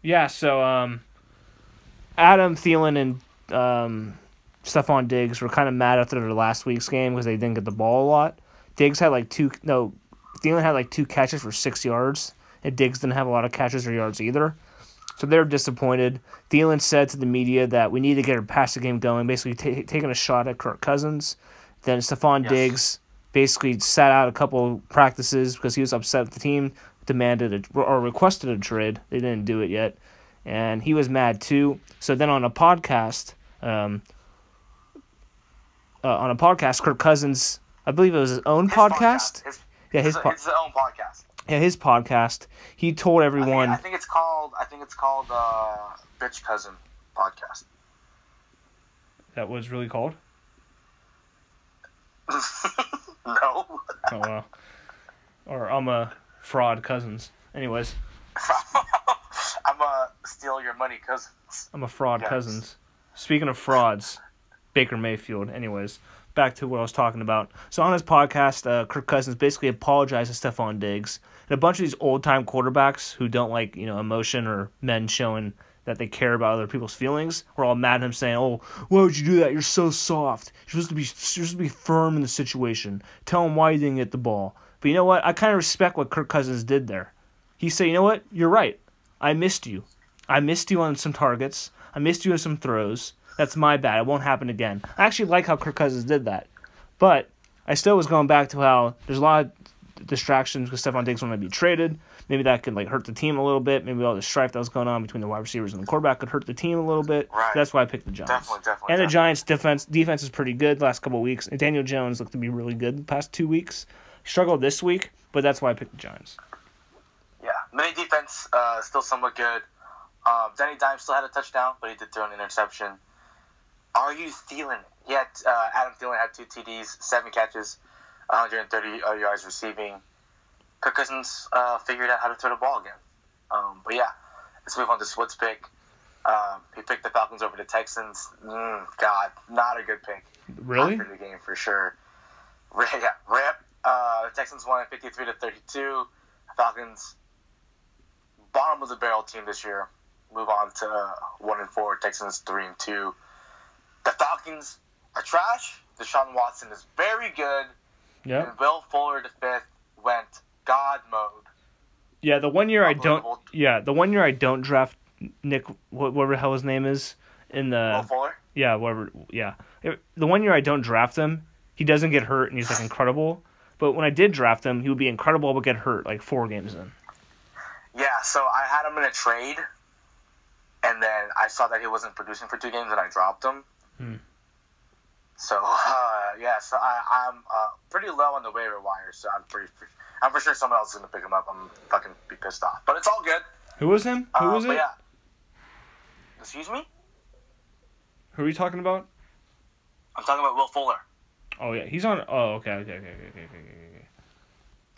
Yeah, so um, Adam Thielen and um, Stefon Diggs were kind of mad after their last week's game because they didn't get the ball a lot. Diggs had like two, no, Thielen had like two catches for six yards, and Diggs didn't have a lot of catches or yards either. So they're disappointed. Thielen said to the media that we need to get our passing game going, basically ta taking a shot at Kirk Cousins. Then Stefon Yes. Diggs basically sat out a couple practices because he was upset with the team, demanded a, or requested a trade. They didn't do it yet, and he was mad too. So then on a podcast, um, uh, on a podcast, Kirk Cousins, I believe it was his own His podcast. His, Yeah, his it's, po- his own podcast. yeah, his podcast. He told I think, everyone. I think it's called. I think it's called uh, Bitch Cousin Podcast. that was really called. no. Oh wow. Or I'm a fraud cousins. Anyways, I'm gonna steal your money, cousins. I'm a fraud Yes. cousins. Speaking of frauds, Baker Mayfield. Anyways, back to what I was talking about. So on his podcast, uh, Kirk Cousins basically apologized to Stefon Diggs and a bunch of these old time quarterbacks who don't like you know emotion or men showing that they care about other people's feelings. We're all mad at him saying, "Oh, why would you do that? You're so soft. You're supposed to be you're supposed to be firm in the situation. Tell him why you didn't get the ball." But you know what? I kind of respect what Kirk Cousins did there. He said, "You know what? You're right. I missed you. I missed you on some targets. I missed you on some throws. That's my bad. It won't happen again." I actually like how Kirk Cousins did that, but I still was going back to how there's a lot of distractions because Stefon Diggs wanted to be traded. Maybe that could like hurt the team a little bit. Maybe all the strife that was going on between the wide receivers and the quarterback could hurt the team a little bit. Right. That's why I picked the Giants. Definitely, definitely. And the definitely. Giants' defense defense is pretty good the last couple of weeks. And Daniel Jones looked to be really good the past two weeks. Struggled this week, but that's why I picked the Giants. Yeah, mini defense uh, still somewhat good. Um, Danny Dimes still had a touchdown, but he did throw an interception. Are you Thielen? He had uh, Adam Thielen had two TDs, seven catches, 130 uh, yards receiving. Kirk Cousins uh, figured out how to throw the ball again. Um, but yeah, let's move on to Swift's pick. Um, he picked the Falcons over the Texans. Mm, God, not a good pick. Really? After the game for sure. Rip, yeah, rip. Uh, the Texans won 53 to 32. Falcons, bottom of the barrel team this year, move on to uh, one and four. Texans three and two. The Falcons are trash. Deshaun Watson is very good, Yeah. and Will Fuller the fifth went God mode. Yeah, the one year I don't. Yeah, the one year I don't draft Nick, whatever the hell his name is, in the Fuller. yeah, whatever. Yeah, the one year I don't draft him, he doesn't get hurt and he's like incredible. But when I did draft him, he would be incredible but get hurt like four games in. Yeah, so I had him in a trade, and then I saw that he wasn't producing for two games, and I dropped him. Hmm. So uh, yeah, so I, I'm uh, pretty low on the waiver wire, so I'm pretty. I'm for sure someone else is gonna pick him up. I'm fucking be pissed off, but it's all good. Who was him? Who Uh, was it? Yeah. Excuse me. Who are you talking about? I'm talking about Will Fuller. Oh yeah, he's on. Oh okay, okay, okay, okay, okay, okay, okay.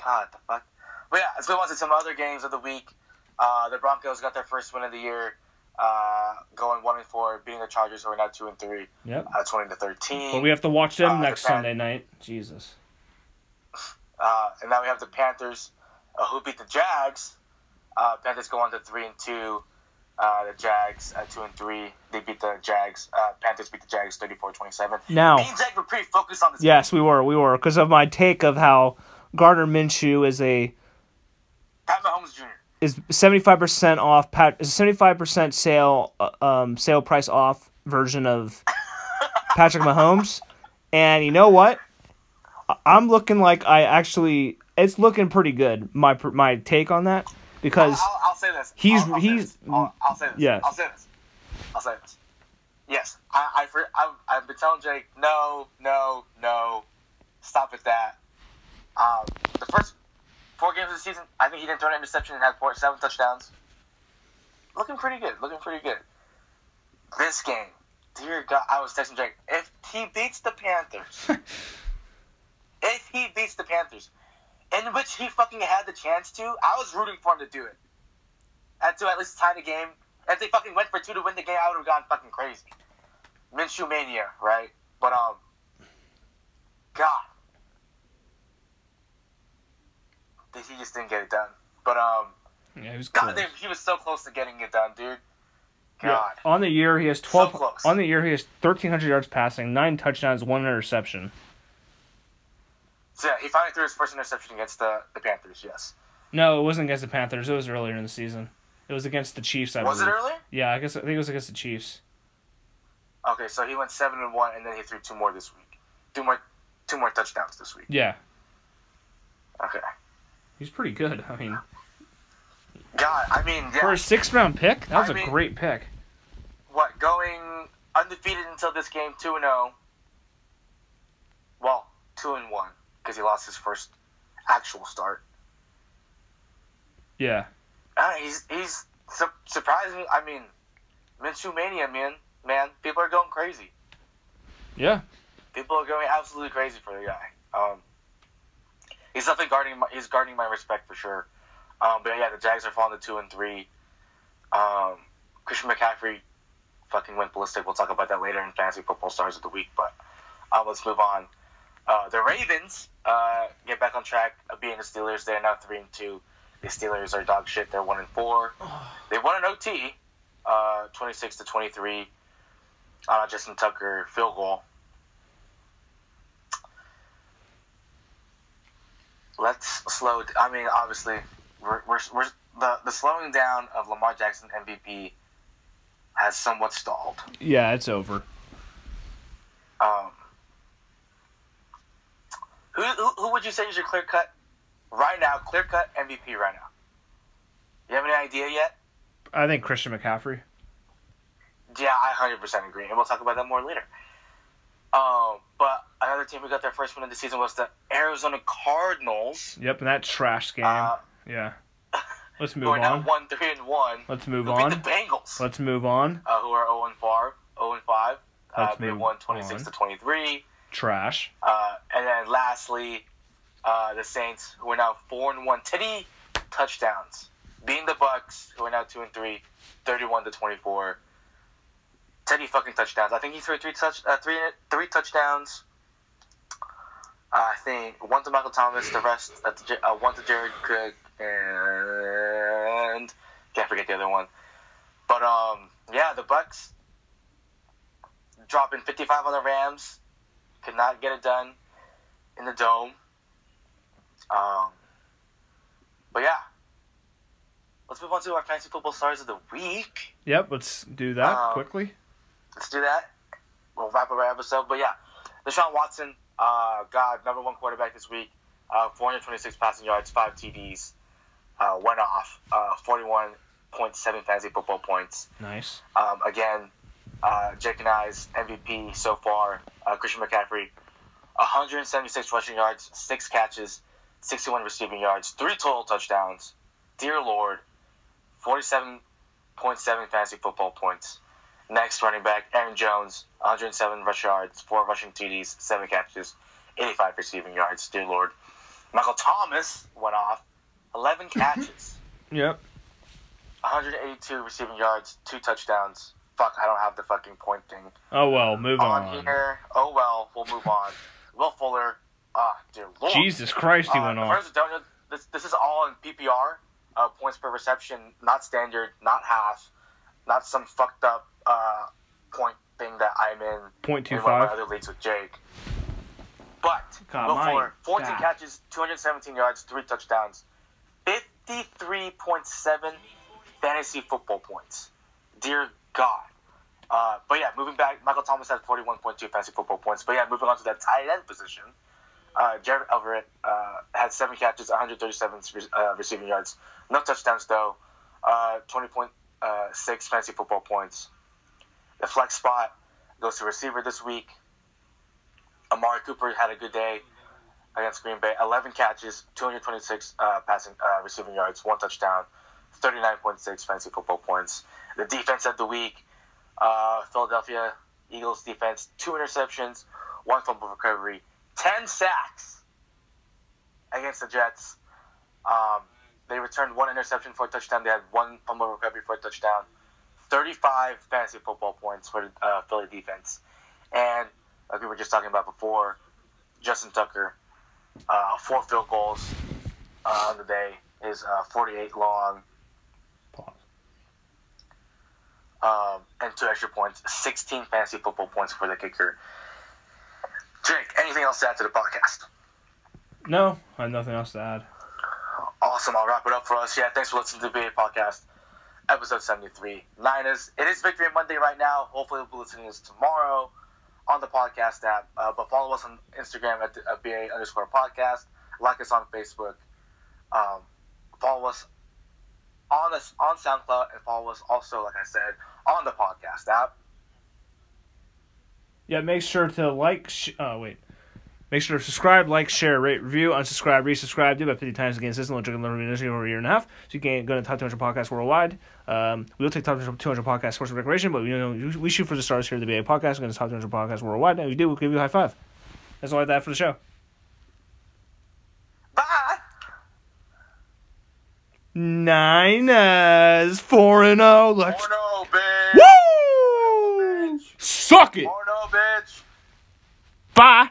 God, the fuck. But yeah, let's move on to some other games of the week. Uh, the Broncos got their first win of the year, uh, going one and four, beating the Chargers, who are now two and three, Yep. uh, twenty to thirteen. But we have to watch them Uh, next Sunday night. Jesus. Uh, and now we have the Panthers, uh, who beat the Jags. Uh, Panthers go on to three and two. Uh, the Jags at two and three. They beat the Jags. Uh, Panthers beat the Jags 34-27. Now. Me and Zach were pretty focused on this. Yes, we were. We were because of my take of how Gardner Minshew is a Pat Mahomes Jr. is seventy five percent off. Pat is seventy five percent sale uh, um sale price off version of Patrick Mahomes, and you know what? I- I'm looking like I actually. It's looking pretty good. My my take on that because I'll, I'll, I'll say this. he's- I'll, I'll say he's- this. I'll, I'll say this. yes. I'll say this. I'll say this. Yes, I, I, for- I've, I've been telling Jake, no, no, no, stop at that. Um, the first four games of the season, I think he didn't throw an interception and had four, seven touchdowns. Looking pretty good. Looking pretty good. This game, dear God, I was texting Jake. If he beats the Panthers, if he beats the Panthers, in which he fucking had the chance to, I was rooting for him to do it. had to at least tie the game. If they fucking went for two to win the game, I would have gone fucking crazy. Minshew mania, right? But um, God, he just didn't get it done. But um, Yeah, he was God, they, he was so close to getting it done, dude. Yeah. God, On the year, he has twelve. close. on the year, he has thirteen hundred yards passing, nine touchdowns, one interception. So yeah, he finally threw his first interception against the the Panthers. Yes, No, it wasn't against the Panthers. It was earlier in the season. It was against the Chiefs. I was it believe. early? Yeah, I guess I think it was against the Chiefs. Okay, so he went seven and one, and then he threw two more this week. Two more, two more touchdowns this week. Yeah, Okay. he's pretty good. I mean, God, I mean, yeah. for a six round pick, that was I a mean- great pick. what going undefeated until this game, two and zero. Well, two and one because he lost his first actual start. Yeah, Uh, he's he's su- surprising. I mean, Minshew mania, man, man. People are going crazy. yeah, People are going absolutely crazy for the guy. Um, he's definitely guarding. My, he's guarding my respect for sure. Um, but yeah, the Jags are falling to two and three. Um, Christian McCaffrey fucking went ballistic. We'll talk about that later in fantasy football stars of the week. But uh, let's move on. Uh, the Ravens uh, get back on track of being the Steelers. They're now three and two. The Steelers are dog shit. They're one and four. They won an OT, uh, twenty six to twenty three. Uh, Justin Tucker field goal. Let's slow. It I mean, obviously, we're, we're, we're the the slowing down of Lamar Jackson MVP has somewhat stalled. yeah. It's over. Um, who, who who would you say is your clear cut right now? Clear cut MVP right now. You have any idea yet? I think Christian McCaffrey. Yeah, I hundred percent agree, and we'll talk about that more later. Um, but another team who got their first win of the season was the Arizona Cardinals. Yep, and that trash game. Uh, yeah. Let's who move are now on. one three and one. Let's move on. the Bengals? Let's move on. uh, who are 0 and 5. 0 and 5. Uh, they won 26 on. to 23. Trash. Uh, and then lastly, uh, the Saints, who are now 4 and 1. Teddy touchdowns. Being the Bucks, who are now 2 and 3, 31 to 24. Teddy fucking touchdowns. I think he threw three touch, uh, three, three touchdowns. I think one to Michael Thomas, the rest, uh, uh, one to Jared Cook, and can't forget the other one. But um, yeah, the Bucks dropping 55 on the Rams, could not get it done in the dome. Um, but yeah, let's move on to our fantasy football stars of the week. Yep. Let's do that Um, quickly. Let's do that. We'll wrap up our episode. But yeah, Deshaun Watson, uh, God, number one quarterback this week. Uh, 426 passing yards, five TDs, uh, went off, uh, 41.7 fantasy football points. Nice. Um, again, uh, Jake and I's MVP so far, uh, Christian McCaffrey, 176 rushing yards, six catches, 61 receiving yards, three total touchdowns. Dear Lord, 47.7 fantasy football points. Next running back, Aaron Jones, 107 rush yards, four rushing TDs, seven catches, 85 receiving yards. Dear Lord. Michael Thomas went off, 11 catches. Yep. 182 receiving yards, two touchdowns. Fuck, I don't have the fucking point thing Oh well. Move on, on. here. Oh well, we'll move on. Will Fuller, ah, dear lord. Jesus Christ, he Uh, went for off. those don't know, this, this is all in PPR, uh, points per reception, not standard, not half, not some fucked up uh, point thing that I'm in Point two in one of my other leagues with Jake. But God, Will Fuller, 14 God. catches, 217 yards, three touchdowns, 53.7 fantasy football points. Dear God. Uh, but yeah, moving back, Michael Thomas had 41.2 fantasy football points. But yeah, moving on to that tight end position, uh, Gerald Everett uh, had seven catches, 137 uh, receiving yards, no touchdowns though, uh, 20.6 fantasy football points. The flex spot goes to receiver this week. Amari Cooper had a good day against Green Bay. 11 catches, 226 uh, passing uh, receiving yards, one touchdown, 39.6 fantasy football points. The defense of the week, uh, Philadelphia Eagles defense, two interceptions, one fumble recovery, 10 sacks against the Jets. Um, They returned one interception for a touchdown. They had one fumble recovery for a touchdown. 35 fantasy football points for the uh, Philly defense. And like we were just talking about before, Justin Tucker, uh, four field goals uh, on the day, is uh, 48 long, um, and two extra points, 16 fantasy football points for the kicker. Jake, anything else to add to the podcast? No, I have nothing else to add. Awesome. I'll wrap it up for us. Yeah, thanks for listening to the BA podcast, episode 73. Niners. It is Victory Monday right now. Hopefully, we'll be listening to this tomorrow on the podcast app. Uh, but follow us on Instagram at, the, at BA underscore podcast. Like us on Facebook. Um, follow us on us on SoundCloud and follow us also, like I said, on the podcast app. Yeah, make sure to like. Sh- oh wait, make sure to subscribe, like, share, rate, review, unsubscribe, resubscribe. Do about fifty times again. System will learn initiative over a year and a half. So you can go to top two hundred podcasts worldwide. Um, we'll take top two hundred podcasts sports and recreation, but we you know we shoot for the stars here at the BA podcast. We're going to top two hundred podcasts worldwide, and we do, we'll give you a high five. That's all I have for the show. Bye. Niners four and zero. Let's Porno, oh, bitch. woo. Suck it. Porno, oh, bitch. Bye.